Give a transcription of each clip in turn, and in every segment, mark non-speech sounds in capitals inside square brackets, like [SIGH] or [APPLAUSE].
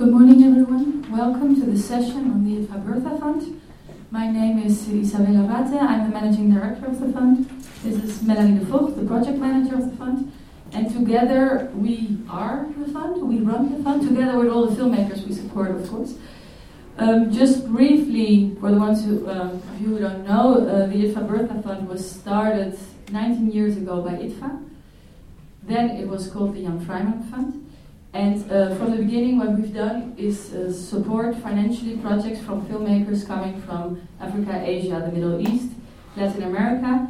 Good morning, everyone. Welcome to the session on the IDFA Bertha Fund. My name is Isabel Arrate. I'm the managing director of the fund. This is Melanie de Vocht, the project manager of the fund. And together we are the fund, we run the fund, together with all the filmmakers we support, of course. Um, just briefly, for the ones who, of you who don't know, uh, the IDFA Bertha Fund was started 19 years ago by IDFA. Then it was called the Jan Vrijman Fund. And uh, from the beginning, what we've done is uh, support financially projects from filmmakers coming from Africa, Asia, the Middle East, Latin America,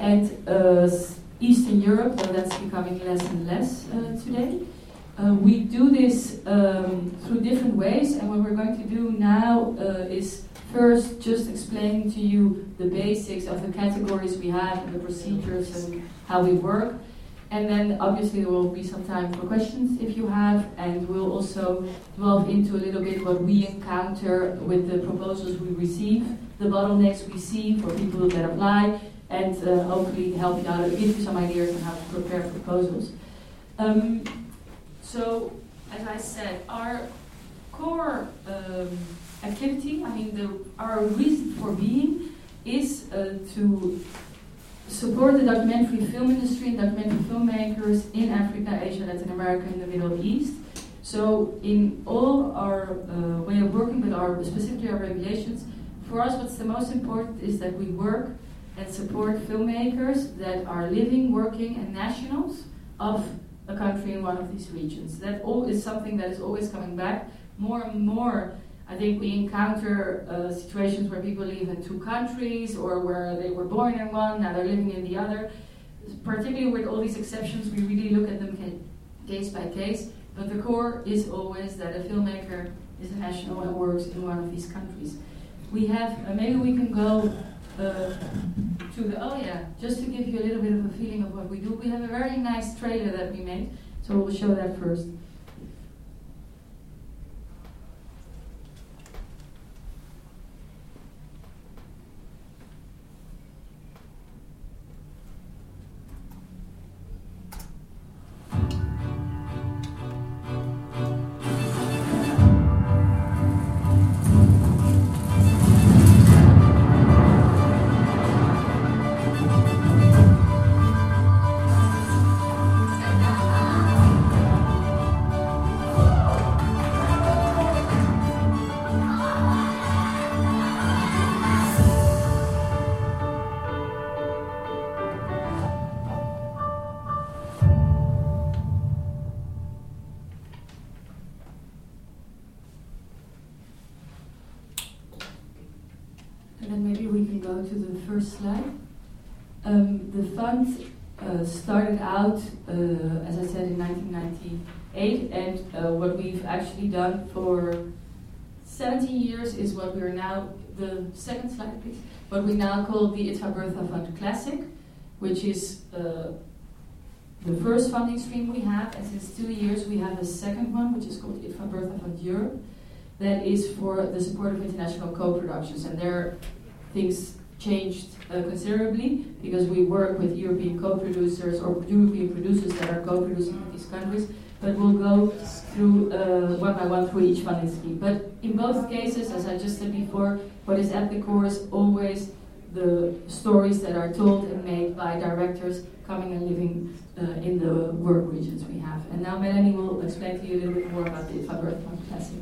and uh, Eastern Europe, though that's becoming less and less uh, today. Uh, we do this um, through different ways, and what we're going to do now uh, is first just explain to you the basics of the categories we have and the procedures and how we work. And then obviously there will be some time for questions if you have, and we'll also delve into a little bit what we encounter with the proposals we receive, the bottlenecks we see for people that apply, and uh, hopefully help you out, give you some ideas on how to prepare proposals. Um, so, as I said, our core um, activity, I mean, the, our reason for being is uh, to support the documentary film industry and documentary filmmakers in Africa, Asia, Latin America, and the Middle East. So, in all our uh, way of working with our specifically our regulations, for us, what's the most important is that we work and support filmmakers that are living, working, and nationals of a country in one of these regions. That all is something that is always coming back. More and more, I think we encounter uh, situations where people live in two countries or where they were born in one, now they're living in the other. Particularly with all these exceptions, we really look at them case by case. But the core is always that a filmmaker is a national and works in one of these countries. We have, uh, maybe we can go uh, to the, oh yeah, just to give you a little bit of a feeling of what we do, we have a very nice trailer that we made, so we'll show that first. First slide. Um, the fund uh, started out, uh, as I said, in 1998, and uh, what we've actually done for 17 years is what we are now, the second slide please, what we now call the IDFA Bertha Fund Classic, which is uh, the first funding stream we have, and since two years we have a second one, which is called IDFA Bertha Fund Europe, that is for the support of international co-productions, and there are things changed uh, considerably because we work with European co-producers or European producers that are co-producing in these countries. But we'll go through uh, one by one through each funding scheme. But in both cases, as I just said before, what is at the core is always the stories that are told and made by directors coming and living uh, in the work regions we have. And now Melanie will explain to you a little bit more about the Faber Classic.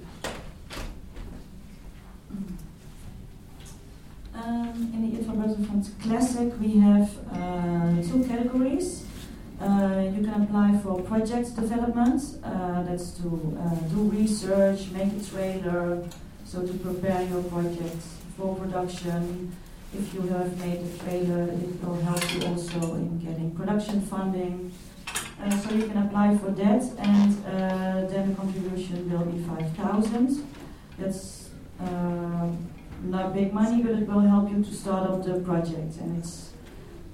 Um, in the IDFA Fund Classic, we have uh, two categories. Uh, you can apply for project development, uh, that's to uh, do research, make a trailer, so to prepare your project for production. If you have made a trailer, it will help you also in getting production funding. Uh, so you can apply for that, and uh, then the contribution will be 5,000. That's not big money, but it will help you to start up the project. And it's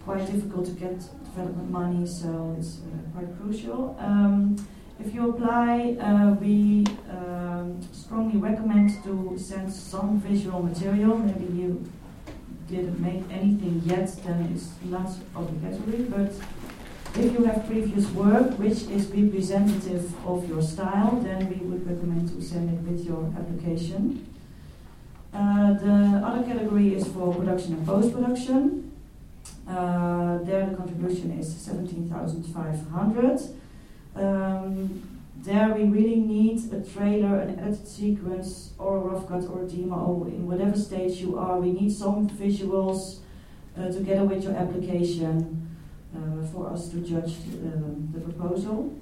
quite difficult to get development money, so it's uh, quite crucial. Um, if you apply, uh, we um, strongly recommend to send some visual material. Maybe you didn't make anything yet, then it's not obligatory, but If you have previous work which is representative of your style, then we would recommend to send it with your application. Uh, the other category is for production and post-production. Uh, there the contribution is 17,500. Um, there we really need a trailer, an edited sequence, or a rough cut or a demo, in whatever stage you are. We need some visuals uh, together with your application uh, for us to judge the, the proposal.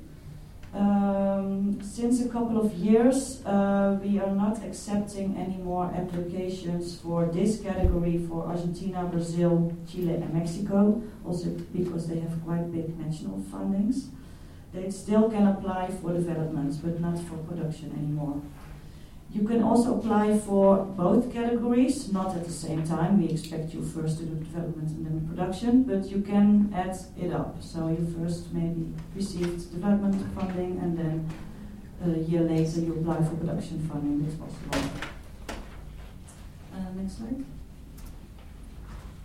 Um, since a couple of years, uh, we are not accepting any more applications for this category for Argentina, Brazil, Chile, and Mexico, also because they have quite big national fundings. They still can apply for developments, but not for production anymore. You can also apply for both categories, not at the same time. We expect you first to do development and then production, but you can add it up. So you first maybe received development funding and then a year later you apply for production funding. That's possible. Uh, next slide.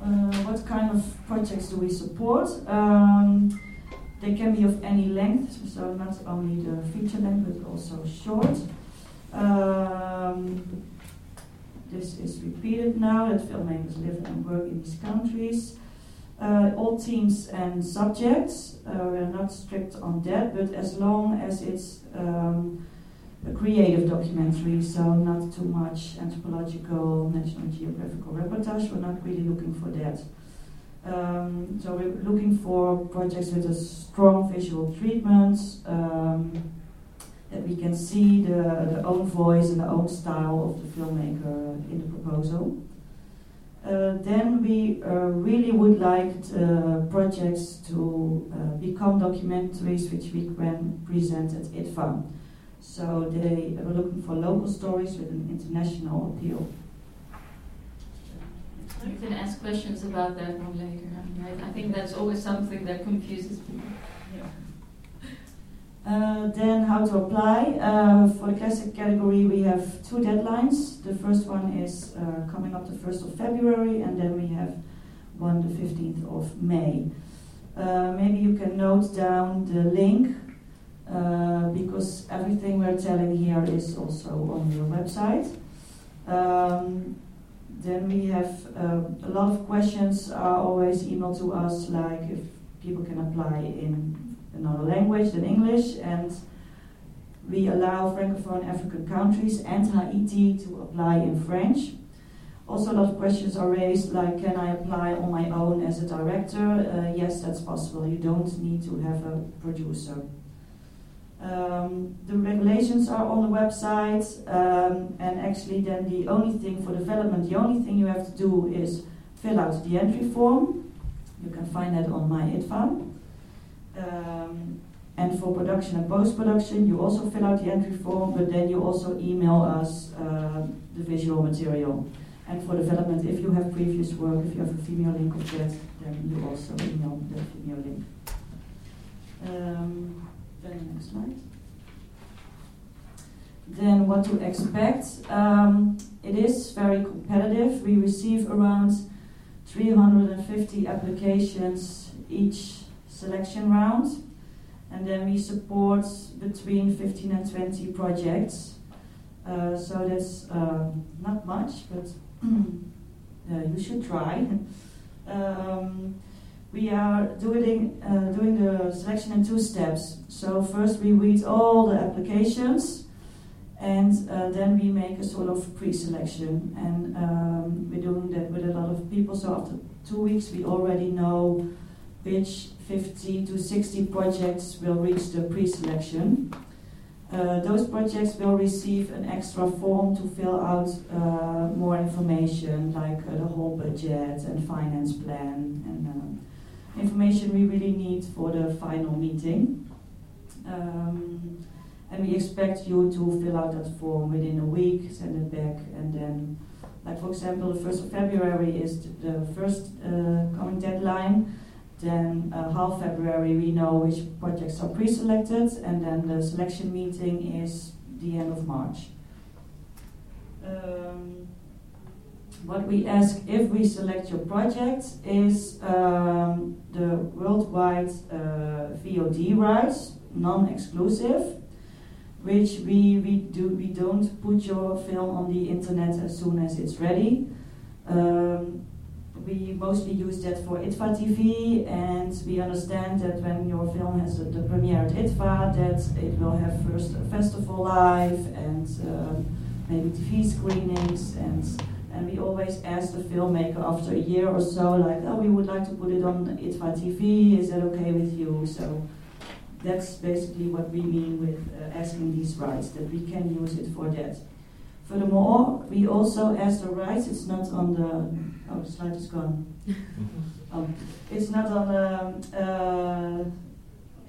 Uh, what kind of projects do we support? Um, they can be of any length, so not only the feature length but also short. Um, this is repeated now that filmmakers live and work in these countries. Uh, all themes and subjects, uh, we're not strict on that, but as long as it's um, a creative documentary, so not too much anthropological, National Geographical reportage, we're not really looking for that. Um, so we're looking for projects with a strong visual treatment, um, that we can see the, the own voice and the own style of the filmmaker in the proposal. Uh, then we uh, really would like uh, projects to uh, become documentaries which we can present at IDFA. So they are looking for local stories with an international appeal. You can ask questions about that one later. I think that's always something that confuses people. Uh, then how to apply. Uh, for the classic category, we have two deadlines. The first one is uh, coming up the 1st of February, and then we have one the 15th of May. Uh, maybe you can note down the link uh, because everything we're telling here is also on your website. Um, then we have uh, a lot of questions are always emailed to us, like if people can apply in another language than English, and we allow Francophone African countries and Haiti to apply in French. Also, a lot of questions are raised like, can I apply on my own as a director? Uh, yes, that's possible. You don't need to have a producer. Um, the regulations are on the website, um, and actually, then the only thing for development, the only thing you have to do is fill out the entry form. You can find that on my IDFA. Um, and for production and post production, you also fill out the entry form, but then you also email us uh, the visual material. And for development, if you have previous work, if you have a Vimeo link of that, then you also email the Vimeo link. Um, then the next slide. Then what to expect? Um, it is very competitive. We receive around 350 applications each selection round. And then we support between 15 and 20 projects. Uh, so that's uh, not much, but [CLEARS THROAT] uh, you should try. [LAUGHS] um, we are doing, uh, doing the selection in two steps. So first we read all the applications and uh, then we make a sort of pre-selection and um, we're doing that with a lot of people so after two weeks we already know which 50 to 60 projects will reach the pre-selection. Uh, those projects will receive an extra form to fill out uh, more information like uh, the whole budget and finance plan and uh, information we really need for the final meeting. Um, and we expect you to fill out that form within a week, send it back, and then, like for example, the 1st of February is the first uh, coming deadline. Then uh, half February we know which projects are pre-selected, and then the selection meeting is the end of March. Um, what we ask if we select your project is um, the worldwide uh, VOD rights, non-exclusive, which we, we do we don't put your film on the internet as soon as it's ready. Um, we mostly use that for IDFA TV, and we understand that when your film has the premiere at IDFA, that it will have first a festival live and uh, maybe TV screenings, and and we always ask the filmmaker after a year or so, like, oh, we would like to put it on IDFA TV. Is that okay with you? So that's basically what we mean with uh, asking these rights, that we can use it for that. Furthermore, we also ask the rights, it's not on the, oh, the slide is gone. um, [LAUGHS] it's not on the, uh,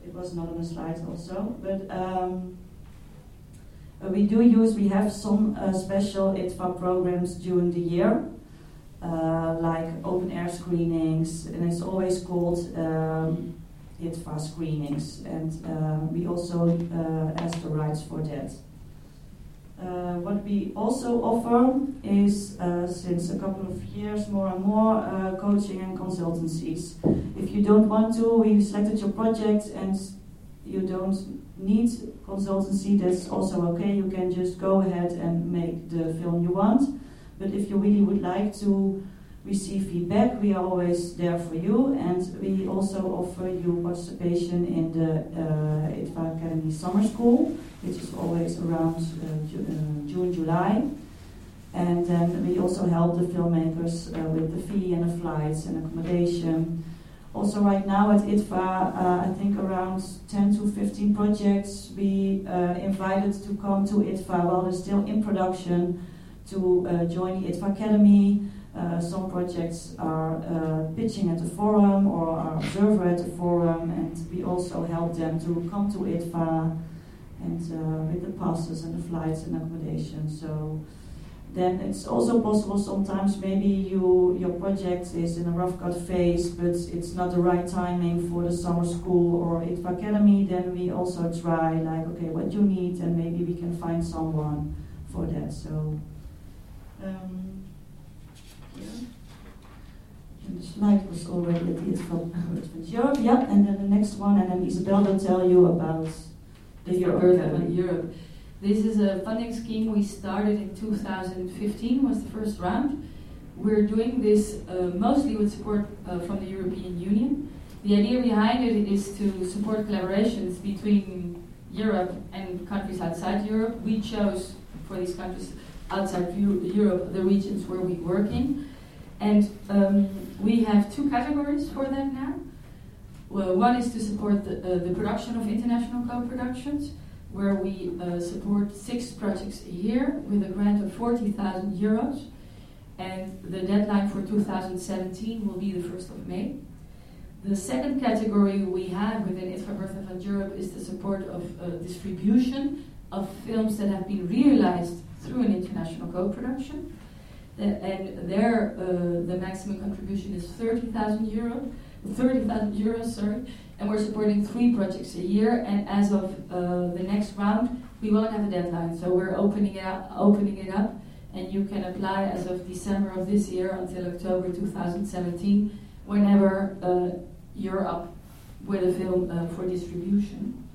it was not on the slide also, but um, uh, we do use, we have some uh, special IDFA programs during the year. Uh, like open air screenings, and it's always called um, IDFA screenings, and uh, we also uh, ask the rights for that. Uh, what we also offer is, uh, since a couple of years, more and more uh, coaching and consultancies. If you don't want to, we selected your project and you don't need consultancy, that's also okay. You can just go ahead and make the film you want. But if you really would like to receive feedback. We are always there for you, and we also offer you participation in the uh, IDFA Academy Summer School, which is always around uh, Ju uh, June, July. And then we also help the filmmakers uh, with the fee and the flights and accommodation. Also, right now at IDFA, uh, I think around 10 to 15 projects we uh, invited to come to IDFA while they're still in production to join the IDFA Academy. Uh, some projects are uh, pitching at the forum or are observer at the forum, and we also help them to come to IDFA and uh, with the passes and the flights and accommodation. So then it's also possible sometimes maybe you your project is in a rough cut phase, but it's not the right timing for the summer school or IDFA Academy. Then we also try like okay, what you need, and maybe we can find someone for that. So. Um, and the slide was already at the IDFA Europe, yeah, and then the next one, and then Isabel will tell you about the Europe. Europe. This is a funding scheme we started in 2015, was the first round. We're doing this uh, mostly with support uh, from the European Union. The idea behind it is to support collaborations between Europe and countries outside Europe. We chose for these countries outside Europe the regions where we work in. And um, we have two categories for that now. Well, one is to support the, uh, the production of international co-productions, where we uh, support six projects a year with a grant of 40,000 euros. And the deadline for 2017 will be the 1st of May. The second category we have within IDFA Bertha Fund Europe is the support of uh, distribution of films that have been realized through an international co-production and there uh, the maximum contribution is 30,000 euros, 30,000 euros, sorry, and we're supporting three projects a year. And as of uh, the next round, we won't have a deadline, so we're opening it up, opening it up, and you can apply as of December of this year until October 2017, whenever uh, you're up with a film uh, for distribution.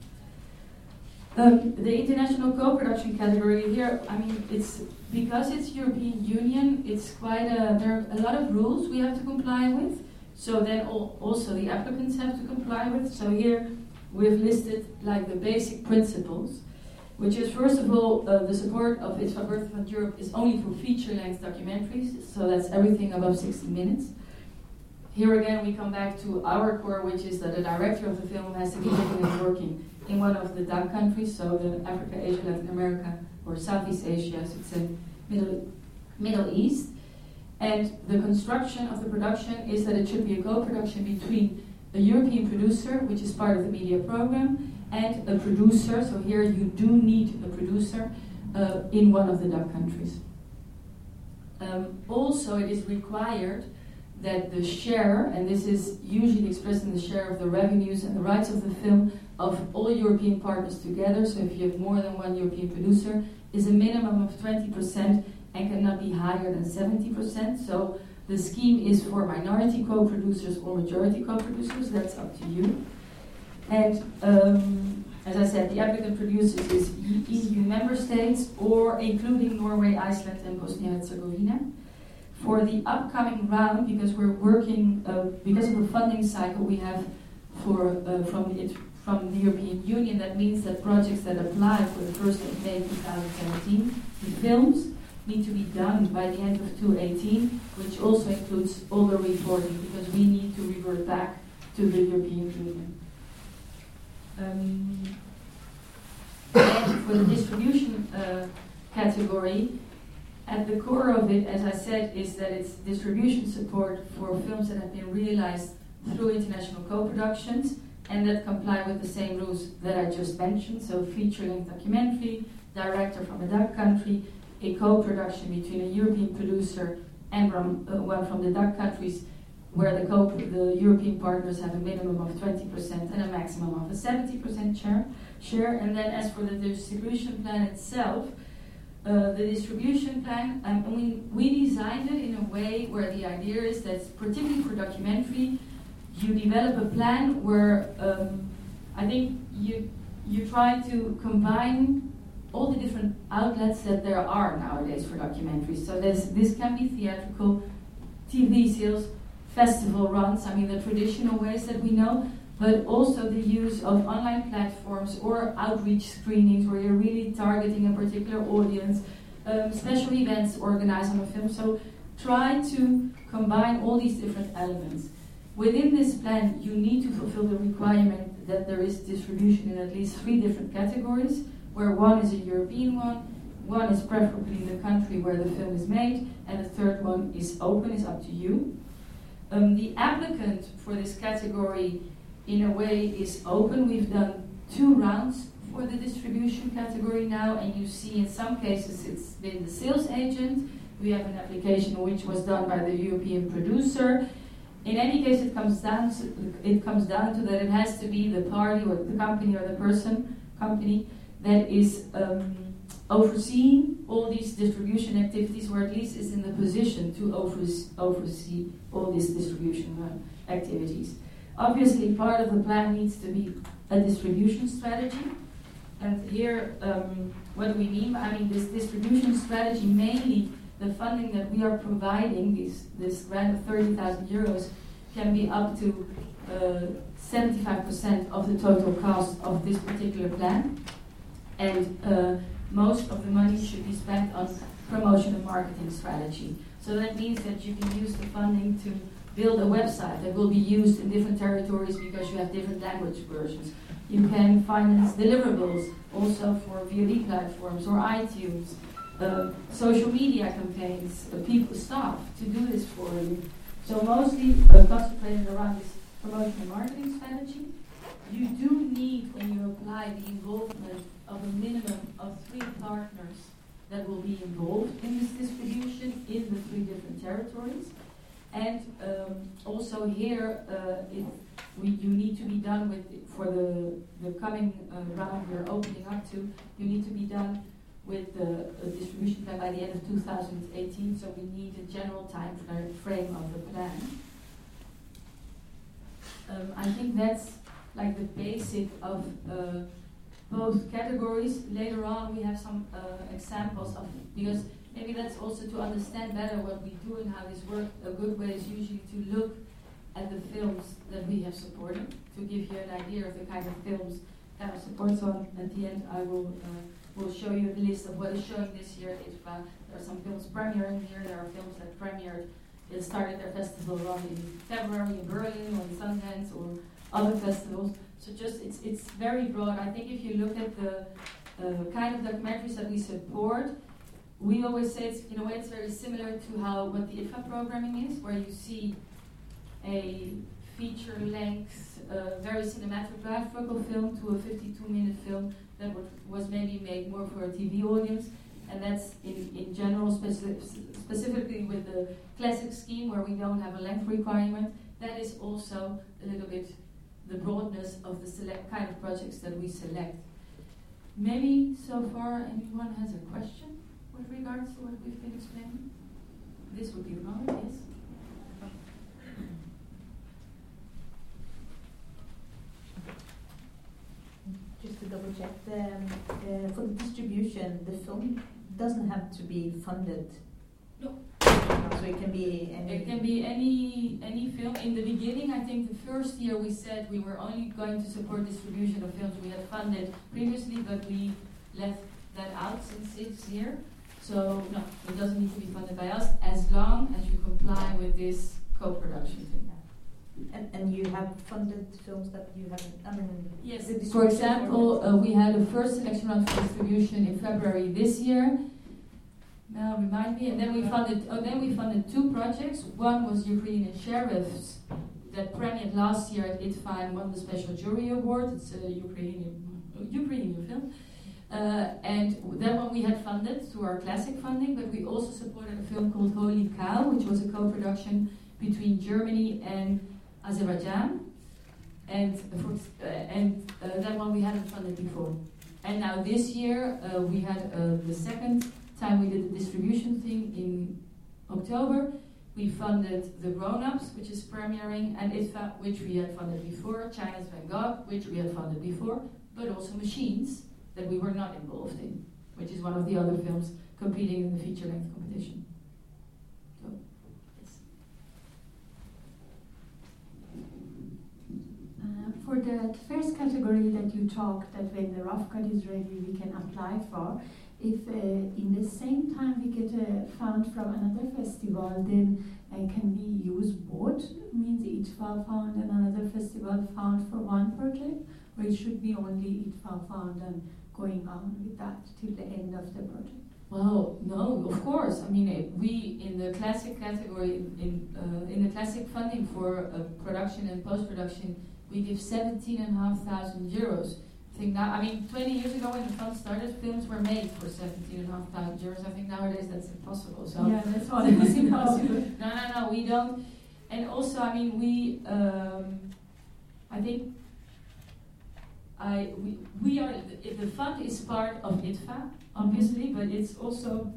Um, the international co-production category here, I mean, it's because it's European Union. It's quite a there are a lot of rules we have to comply with. So then also the applicants have to comply with. So here we've listed like the basic principles, which is first of all uh, the support of IDFA Bertha Fund Europe is only for feature-length documentaries. So that's everything above 60 minutes. Here again, we come back to our core, which is that the director of the film has to be living and working in one of the DAC countries, so the Africa, Asia, Latin America, or Southeast Asia, as it's in Middle, Middle East. And the construction of the production is that it should be a co-production between a European producer, which is part of the media program, and a producer. So here you do need a producer uh, in one of the DAC countries. Um, also, it is required that the share, and this is usually expressed in the share of the revenues and the rights of the film of all European partners together, so if you have more than one European producer, is a minimum of 20% and cannot be higher than 70%. So the scheme is for minority co-producers or majority co-producers. That's up to you. And um, as I said, the applicant produces is EU member states or including Norway, Iceland, and Bosnia and Herzegovina. For the upcoming round, because we're working, uh, because of the funding cycle we have for uh, from the from the European Union, that means that projects that apply for the 1st of May 2017, the films need to be done by the end of 2018, which also includes all the reporting, because we need to revert back to the European Union. Um, and for the distribution uh, category, at the core of it, as I said, is that it's distribution support for films that have been realized through international co-productions and that comply with the same rules that I just mentioned. So feature-length documentary, director from a DAC country, a co-production between a European producer and from, uh, one from the DAC countries where the, co- the European partners have a minimum of 20% and a maximum of a 70% share, share. And then as for the distribution plan itself, uh, the distribution plan, um, we, we designed it in a way where the idea is that, particularly for documentary, you develop a plan where um, I think you you try to combine all the different outlets that there are nowadays for documentaries. So this this can be theatrical, TV sales, festival runs, I mean, the traditional ways that we know, but also the use of online platforms or outreach screenings where you're really targeting a particular audience, um, special events organized on a film. So try to combine all these different elements. Within this plan, you need to fulfill the requirement that there is distribution in at least three different categories, where one is a European one, one is preferably the country where the film is made, and the third one is open, is up to you. Um, the applicant for this category, in a way, is open. We've done two rounds for the distribution category now, and you see in some cases it's been the sales agent. We have an application which was done by the European producer. In any case, it comes down to, it comes down to that it has to be the party or the company or the person company that is um, overseeing all these distribution activities, or at least is in the position to oversee, oversee all these distribution uh, activities. Obviously, part of the plan needs to be a distribution strategy. And here, um, what do we mean? I mean, this distribution strategy mainly the funding that we are providing, this, this grant of 30,000 euros, can be up to uh, 75% of the total cost of this particular plan. And uh, most of the money should be spent on promotion and marketing strategy. So that means that you can use the funding to build a website that will be used in different territories because you have different language versions. You can finance deliverables also for VOD platforms or iTunes, social media campaigns, uh, people, staff to do this for you. So mostly uh, concentrated around this promotion and marketing strategy. You do need, when you apply, the involvement of a minimum of three partners that will be involved in this distribution in the three different territories. And um, also here, uh, it, we, you need to be done with, for the, the coming uh, round we're opening up to, you need to be done with the distribution plan by the end of 2018, so we need a general time frame of the plan. Um, I think that's like the basic of uh, both categories. Later on, we have some uh, examples of because maybe that's also to understand better what we do and how this works. A good way is usually to look at the films that we have supported to give you an idea of the kind of films that are supported. So at the end, I will. Uh, We'll show you a list of what is showing this year at IDFA. There are some films premiering here. There are films that premiered, that started their festival run in February in Berlin or in Sundance or other festivals. So just it's it's very broad. I think if you look at the uh, kind of documentaries that we support, we always say it's in a way it's very similar to how what the IDFA programming is, where you see a feature length, uh, very cinematographical film to a 52 minute film that was maybe made more for a TV audience, and that's in, in general, speci specifically with the classic scheme where we don't have a length requirement. That is also a little bit the broadness of the select kind of projects that we select. Maybe so far anyone has a question with regards to what we've been explaining? This would be moment, yes. Just to double check, the, uh, for the distribution, the film doesn't have to be funded. No. So it can be any. It can be any any film. In the beginning, I think the first year we said we were only going to support distribution of films we had funded previously, but we left that out since this year. So no, it doesn't need to be funded by us as long as you comply with this co-production thing. And, and you have funded films that you haven't. I mean, Yes. For example, uh, we had a first selection round for distribution in February this year. Now remind me, and then we funded. Oh, then we funded two projects. One was Ukrainian sheriffs that premiered last year at IDFA and won the special jury award. It's a Ukrainian Ukrainian film. Uh, and that one we had funded through our classic funding, but we also supported a film called Holy Cow, which was a co-production between Germany and Azerbaijan. And, for, uh, and uh, that one we hadn't funded before. And now this year uh, we had the second time we did the distribution thing in October. We funded The Grown Ups, which is premiering, and IDFA, which we had funded before, China's Van Gogh, which we had funded before, but also Machines, that we were not involved in, which is one of the other films competing in the feature length competition. So, yes. Uh, for the first category that you talked, that when the rough cut is ready, we can apply for. If uh, in the same time we get a fund from another festival, then uh, can we use both? Means each fund and another festival fund for one project, or it should be only each fund and going on with that till the end of the project? Well, no, of course. I mean, eh, we in the classic category, in uh, in the classic funding for uh, production and post production, we give seventeen and a half thousand euros. I think now, I mean, 20 years ago when the fund started, films were made for seventeen and a half thousand euros. I think nowadays that's impossible. So yeah, that's [LAUGHS] it was impossible. [LAUGHS] no, no, no, we don't. And also, I mean, we, um, I think, I we, we are the, the fund is part of IDFA, obviously, but it's also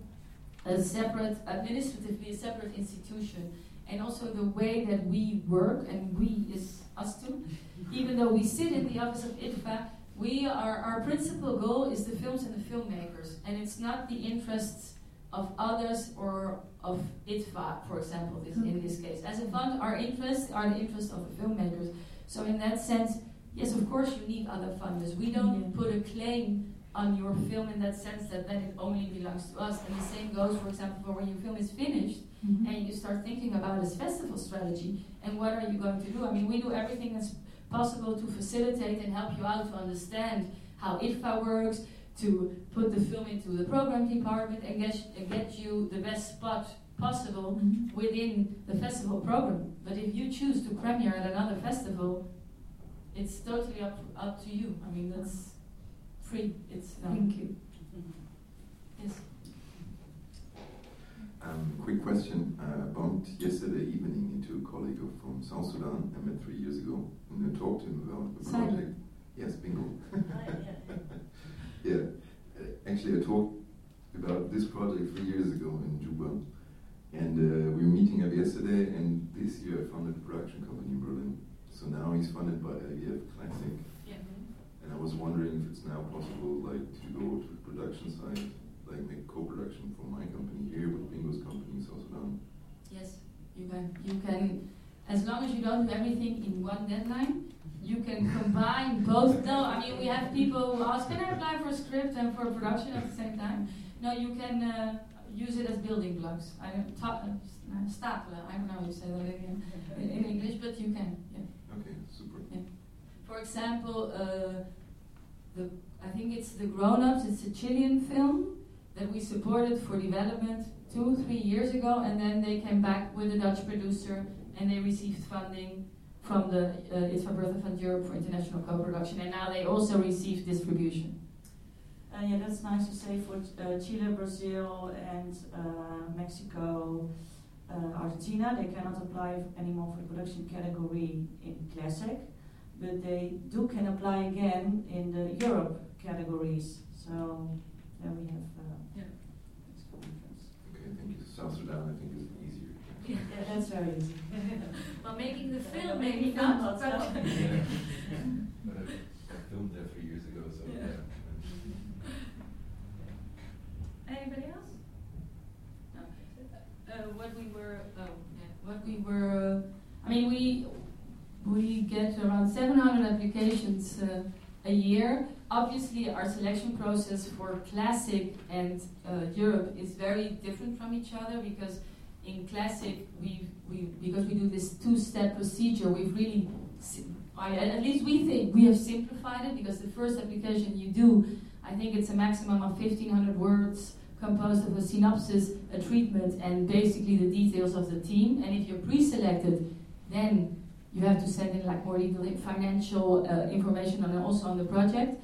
a separate, administratively a separate institution. And also the way that we work, and we is us too, even though we sit in the office of IDFA, we are our principal goal is the films and the filmmakers, and it's not the interests of others or of IDFA, for example, this, in this case. As a fund, our interests are the interests of the filmmakers. So in that sense, yes, of course you need other funders. We don't Yeah. put a claim on your film in that sense that then it only belongs to us. And the same goes, for example, for when your film is finished Mhm. and you start thinking about this festival strategy and what are you going to do. I mean, we do everything that's possible to facilitate and help you out to understand how IDFA works, to put the film into the program department and get, and get you the best spot possible Mhm. within the festival program. But if you choose to premiere at another festival, it's totally up, up to you. I mean, that's free. It's no. Thank you. Yes. Um, quick question. Uh, bumped yesterday evening into a colleague from South Sudan I met three years ago and I talked to him about the project. Yes, bingo. [LAUGHS] [LAUGHS] yeah. Uh, Actually, I talked about this project three years ago in Juba. And uh, we were meeting up yesterday, and this year I founded a production company in Berlin. So now he's funded by IBF Classic. Yeah. And I was wondering if it's now possible, like, to go to the production side, like make co-production for my company here with Bingo's company in South Sudan. Yes, you can. You can, as long as you don't do everything in one deadline, you can combine both. No, I mean we have people who ask, can I apply for a script and for production at the same time? No, you can uh, use it as building blocks. I don't ta- uh, stapelen. I don't know how you say that in, in, English, but you can. Yeah. Okay, super. For example, uh, the I think it's the Grown Ups. It's a Chilean film that we supported for development two, three years ago, and then they came back with a Dutch producer, and they received funding from the uh, IDFA Bertha Fund Europe for international co-production, and now they also receive distribution. Uh, yeah, that's nice to say for uh, Chile, Brazil, and uh, Mexico, uh, Argentina. They cannot apply anymore for the production category in classic, but they do can apply again in the Europe categories. So then we have. South Sudan, I think, is easier. Yeah, that's very easy. [LAUGHS] well, making [LAUGHS] the film, maybe not. so [LAUGHS] yeah. but I, I filmed there three years ago, so yeah. yeah. Anybody else? Uh, uh, what we were, oh, yeah, what we were. Uh, I mean, we we get around 700 applications. Uh, a year. Obviously, our selection process for Classic and uh, Europe is very different from each other because in Classic, we, we because we do this two-step procedure, we've really, I, at least we think we have simplified it because the first application you do, I think it's a maximum of 1,500 words composed of a synopsis, a treatment, and basically the details of the team. And if you're pre-selected, then you have to send in like more detailed financial uh, information and also on the project.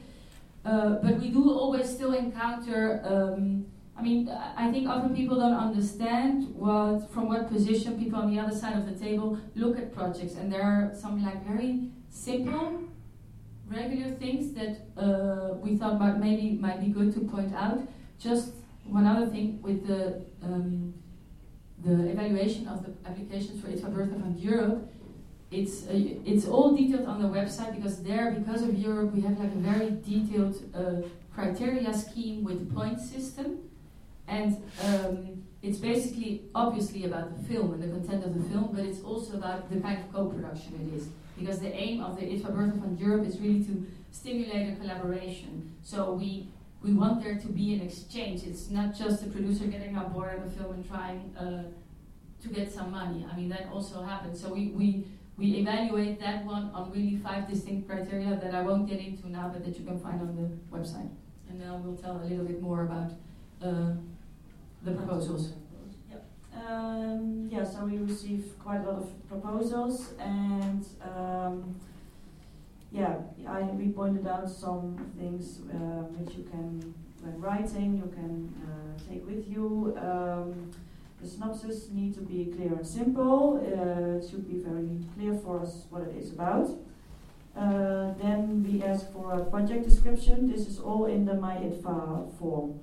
Uh, but we do always still encounter. Um, I mean, I think often people don't understand what, from what position people on the other side of the table look at projects, and there are some like very simple, regular things that uh, we thought might maybe might be good to point out. Just one other thing with the um, the evaluation of the applications for IDFA Bertha Fund Europe, it's uh, it's all detailed on the website because there, because of Europe, we have like a very detailed uh, criteria scheme with point system, and um, it's basically obviously about the film and the content of the film, but it's also about the kind of co-production it is. Because the aim of the IDFA Bertha Fund Europe is really to stimulate a collaboration. So we we want there to be an exchange. It's not just the producer getting on board of a film and trying uh, to get some money. I mean that also happens. So we, we we evaluate that one on really five distinct criteria that I won't get into now, but that you can find on the website. And now we'll tell a little bit more about uh, the proposals. Um, yeah, so we received quite a lot of proposals, and um, yeah, I, we pointed out some things uh, which you can, when writing, you can uh, take with you. Um, the synopsis need to be clear and simple. Uh, it should be very clear for us what it is about. Uh, then we ask for a project description. This is all in the MyIDFA form.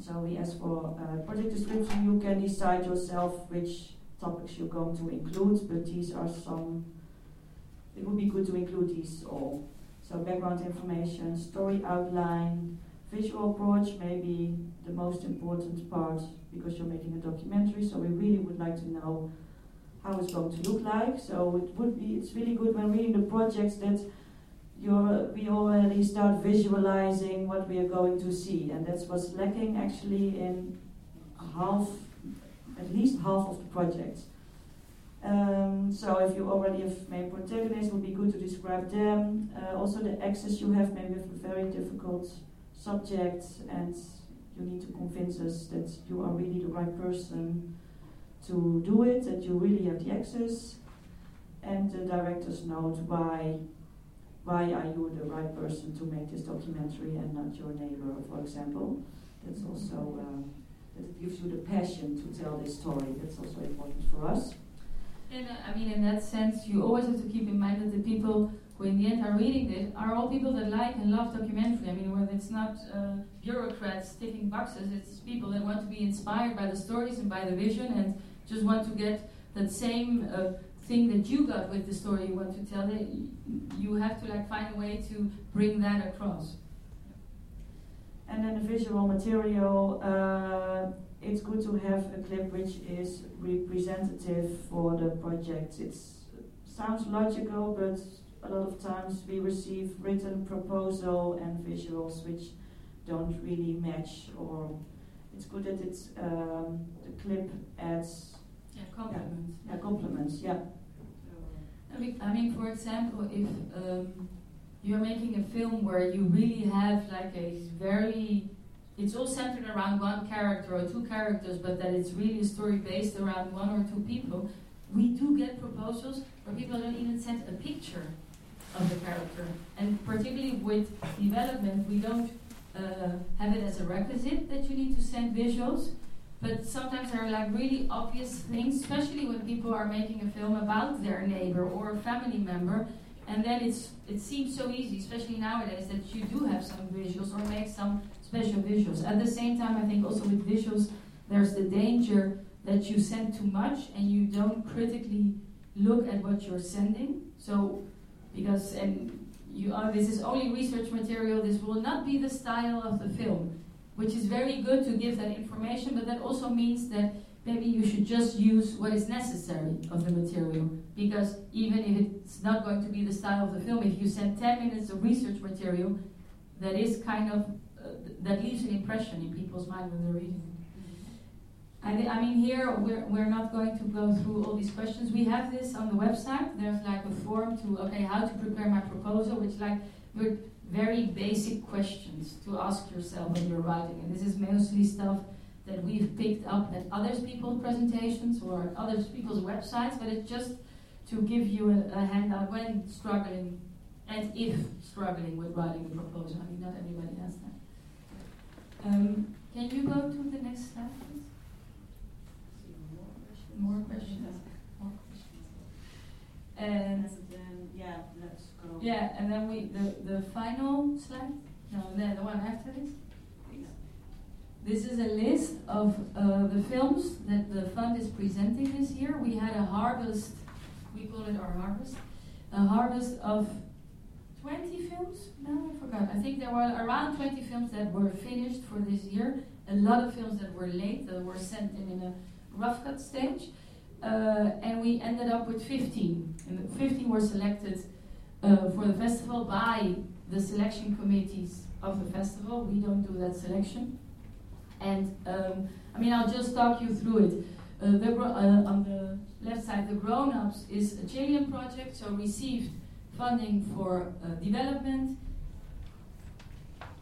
So we ask for a project description. You can decide yourself which topics you're going to include, but these are some. It would be good to include these all. So background information, story outline, visual approach, maybe the most important part because you're making a documentary. So we really would like to know how it's going to look like. So it would be. It's really good when reading the projects that you're, we already start visualizing what we are going to see, and that's what's lacking actually in half, at least half of the projects. Um, so if you already have main protagonists, it would be good to describe them. Uh, also the access you have, maybe with a very difficult subject, and you need to convince us that you are really the right person to do it, that you really have the access, and the director's note why why are you the right person to make this documentary and not your neighbor, for example? That's also uh, that gives you the passion to tell this story. That's also important for us. And uh, I mean, in that sense, you always have to keep in mind that the people who, in the end, are reading this are all people that like and love documentary. I mean, when it's not uh, bureaucrats ticking boxes, it's people that want to be inspired by the stories and by the vision and just want to get that same uh, thing that you got with the story you want to tell. That you have to like find a way to bring that across. And then the visual material, uh, it's good to have a clip which is representative for the project. It sounds logical, but a lot of times we receive written proposal and visuals which don't really match, or it's good that it's um, the clip adds Yeah, compliments. yeah, compliments. Yeah. I mean, I mean, for example, if um, you're making a film where you really have like a very, it's all centered around one character or two characters, but that it's really a story based around one or two people, we do get proposals where people don't even send a picture of the character. And particularly with development, we don't uh, have it as a requisite that you need to send visuals. But sometimes there are like really obvious things, especially when people are making a film about their neighbor or a family member, and then it's it seems so easy, especially nowadays, that you do have some visuals or make some special visuals. At the same time, I think also with visuals, there's the danger that you send too much and you don't critically look at what you're sending. So, because, and you are, this is only research material, this will not be the style of the film, which is very good to give that information, but that also means that maybe you should just use what is necessary of the material. Because even if it's not going to be the style of the film, if you send 10 minutes of research material, that is kind of, uh, that leaves an impression in people's mind when they're reading it. I, I mean, here we're, we're not going to go through all these questions. We have this on the website. There's like a form to, okay, how to prepare my proposal, which like, very basic questions to ask yourself when you're writing. And this is mostly stuff that we've picked up at other people's presentations or other people's websites, but it's just to give you a, a handout when struggling and if struggling with writing a proposal. I mean, not everybody has that. Um, can you go to the next slide? More questions. More questions. And then, yeah, let's go. Yeah, and then we the the final slide. No, the, the one after this. This is a list of uh, the films that the fund is presenting this year. We had a harvest, we call it our harvest, a harvest of 20 films? No, I forgot. I think there were around 20 films that were finished for this year. A lot of films that were late, that were sent in in a rough cut stage. Uh, and we ended up with 15. And 15 were selected uh, for the festival by the selection committees of the festival. We don't do that selection. And um, I mean, I'll just talk you through it. Uh, the, uh, on the left side, the Grown Ups is a Chilean project, so received funding for uh, development.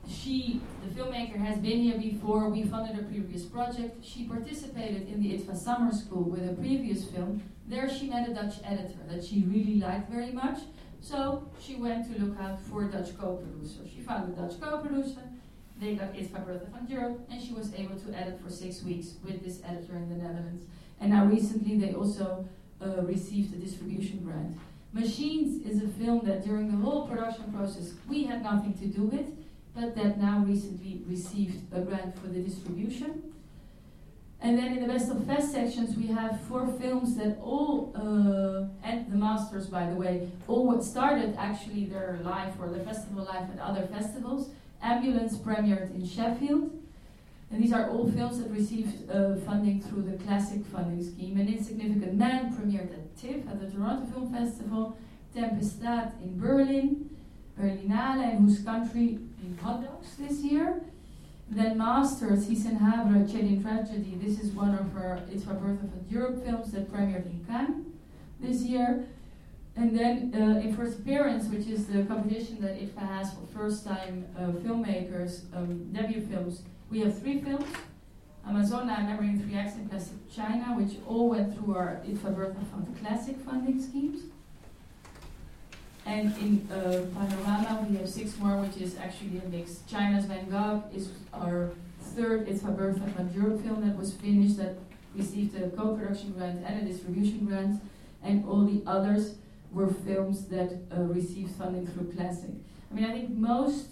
She, the filmmaker, has been here before. We funded a previous project. She participated in the IDFA Summer School with a previous film. There, she met a Dutch editor that she really liked very much. So she went to look out for a Dutch co-producer. She found a Dutch co-producer they got IDFA Bertha Fund Europe, and she was able to edit for six weeks with this editor in the Netherlands. And now recently they also uh, received a distribution grant. Machines is a film that during the whole production process we had nothing to do with, but that now recently received a grant for the distribution. And then in the Best of Fest sections, we have four films that all, uh, and the Masters, by the way, all what started actually their life or their festival life at other festivals. Ambulance premiered in Sheffield. And these are all films that received uh, funding through the classic funding scheme. An Insignificant Man premiered at TIFF, at the Toronto Film Festival. Tempestad in Berlin. Berlinale and Whose Country in Hot Docs this year. Then Masters, Hissein Habré, Chadian Tragedy. This is one of her It's her Bertha Fund Europe films that premiered in Cannes this year. And then uh, in First Appearance, which is the competition that IDFA has for first time uh, filmmakers, um, debut films, we have three films. Amazona, Memory in Three Acts, and Plastic China, which all went through our IDFA Bertha Fund Classic funding schemes. And in uh, Panorama, we have six more, which is actually a mix. China's Van Gogh is our third IDFA Bertha Fund Europe film that was finished, that received a co-production grant and a distribution grant, and all the others were films that uh, received funding through Classic. I mean, I think most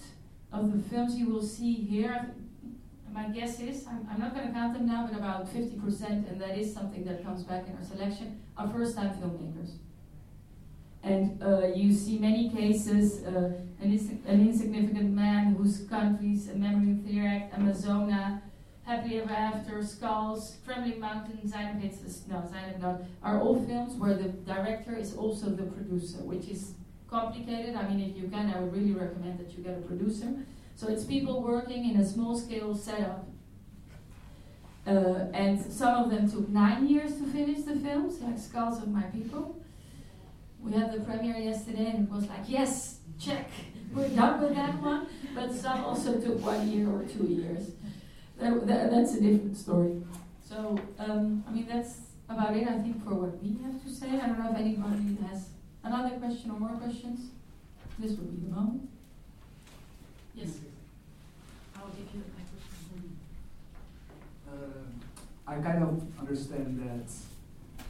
of the films you will see here, my guess is, I'm, I'm not going to count them now, but about 50%, and that is something that comes back in our selection, are first time filmmakers. And uh, you see many cases, uh, an, ins- an, insignificant man whose countries, a memory of the Amazona, Happily Ever After, Skulls, Trembling Mountains, Zeynep no, Zeynep not, are all films where the director is also the producer, which is complicated. I mean, if you can, I would really recommend that you get a producer. So it's people working in a small scale setup. Uh, and some of them took nine years to finish the films, like Skulls of My People. We had the premiere yesterday and it was like, yes, check, [LAUGHS] we're done with that one. But some also took one year or two years that, that, that's a different story. So, um, I mean, that's about it, I think, for what we have to say. I don't know if anybody has another question or more questions. This would be the moment. Yes. I'll give you the microphone. Uh, I kind of understand that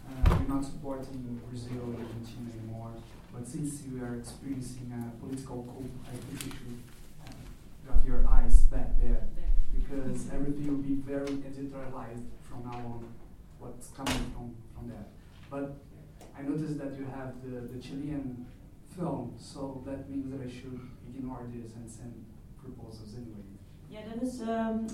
uh, you're not supporting Brazil and Argentina anymore, but since you are experiencing a political coup, I think you should uh, got your eyes back there because everything will be very editorialized from now on. what's coming from, from that. But I noticed that you have the, the Chilean film, so that means that I should ignore this and send proposals anyway. Yeah, that is um,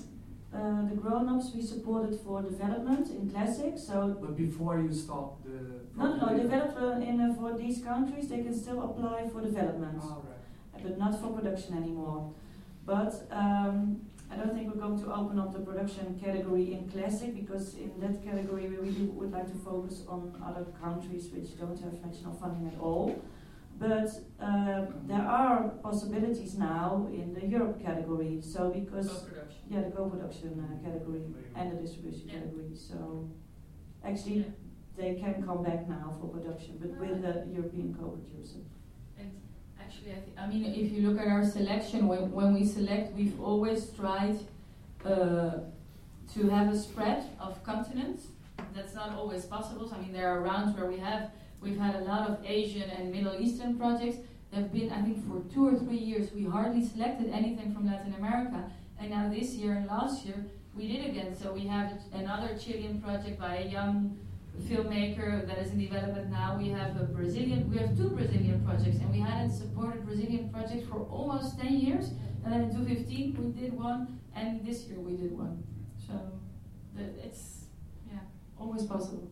grown-ups we supported for development in classic. So But before you stop the no, no, propaganda- in uh, for these countries they can still apply for development, All right. but not for production anymore. But um, I don't think we're going to open up the production category in classic because in that category we really would like to focus on other countries which don't have national funding at all. But uh, there are possibilities now in the Europe category. So because yeah, the co-production uh, category and the distribution Yeah. category. So actually, Yeah. they can come back now for production, but with the European co-producer. And actually, I, thi- I mean, if you look at our selection, when, when we select, we've always tried uh, to have a spread of continents. That's not always possible. So, I mean, there are rounds where we have we've had a lot of Asian and Middle Eastern projects. There have been, I think, for two or three years, we hardly selected anything from Latin America. And now this year and last year, we did again. So we have another Chilean project by a young filmmaker that is in development now. We have a Brazilian, we have two Brazilian projects, and we hadn't supported Brazilian projects for almost 10 years. And then in 2015 we did one, and this year we did one. So it's yeah always possible.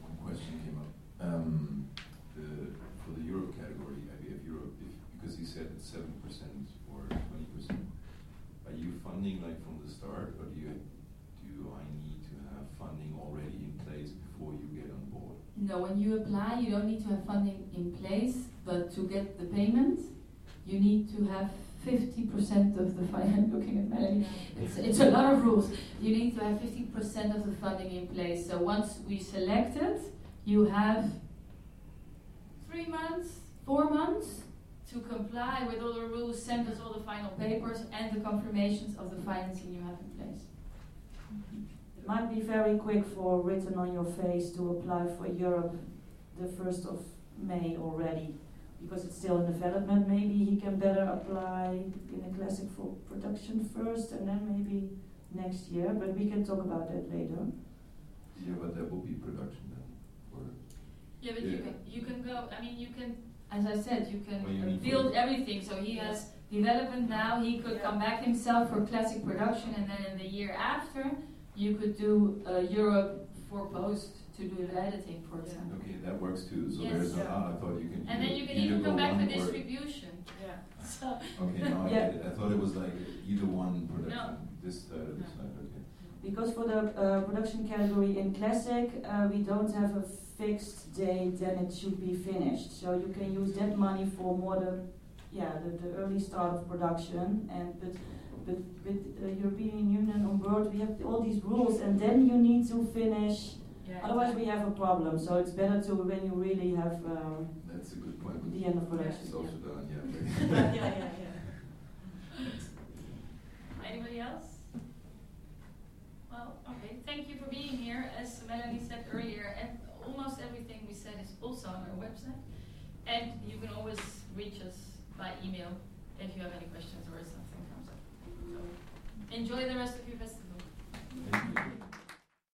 One question came up. Um, the, for the Europe category, IBF Europe, if, because you said it's seven percent or twenty percent, are you funding like from the start, or do you do I need to have funding already in place before you get on board? No, when you apply, you don't need to have funding in place, but to get the payment, you need to have 50% of the funding. [LAUGHS] Looking at Melanie, it's, it's a lot of rules. You need to have 50% of the funding in place. So once we select it, you have three months, four months to comply with all the rules, send us all the final papers and the confirmations of the financing you have in place. It might be very quick for written on your face to apply for Europe the first of May already, because it's still in development. Maybe he can better apply in a classic for production first, and then maybe next year. But we can talk about that later. Yeah, but that will be production then, or Yeah, but you can you can go. I mean, you can, as I said, you can Well, you uh, build everything. So he has development now. He could come back himself for classic production, and then in the year after, you could do uh, Europe for post to do the editing, for example. okay, that works too. So Yes. there's no, Yeah. ah, I thought you can. And then you can even come back for or- distribution. Yeah. [LAUGHS] So Okay, now I Yeah. get it. I thought it was like either one production, this side or this No. side, okay. Because for the uh, production category in classic, uh, we don't have a fixed date then it should be finished. So you can use that money for more the, yeah, the, the early start of production. And but but with the European Union on board, we have all these rules, and then you need to finish. yeah, Otherwise, we have a problem. So it's better to when you really have um, That's a good point. the end of production. It's also done, yeah. [LAUGHS] yeah, yeah, yeah. Anybody else? Well, okay. Thank you for being here. As Melanie said earlier, and almost everything we said is also on our website. And you can always reach us by email if you have any questions or if something comes up. So enjoy the rest of your festival.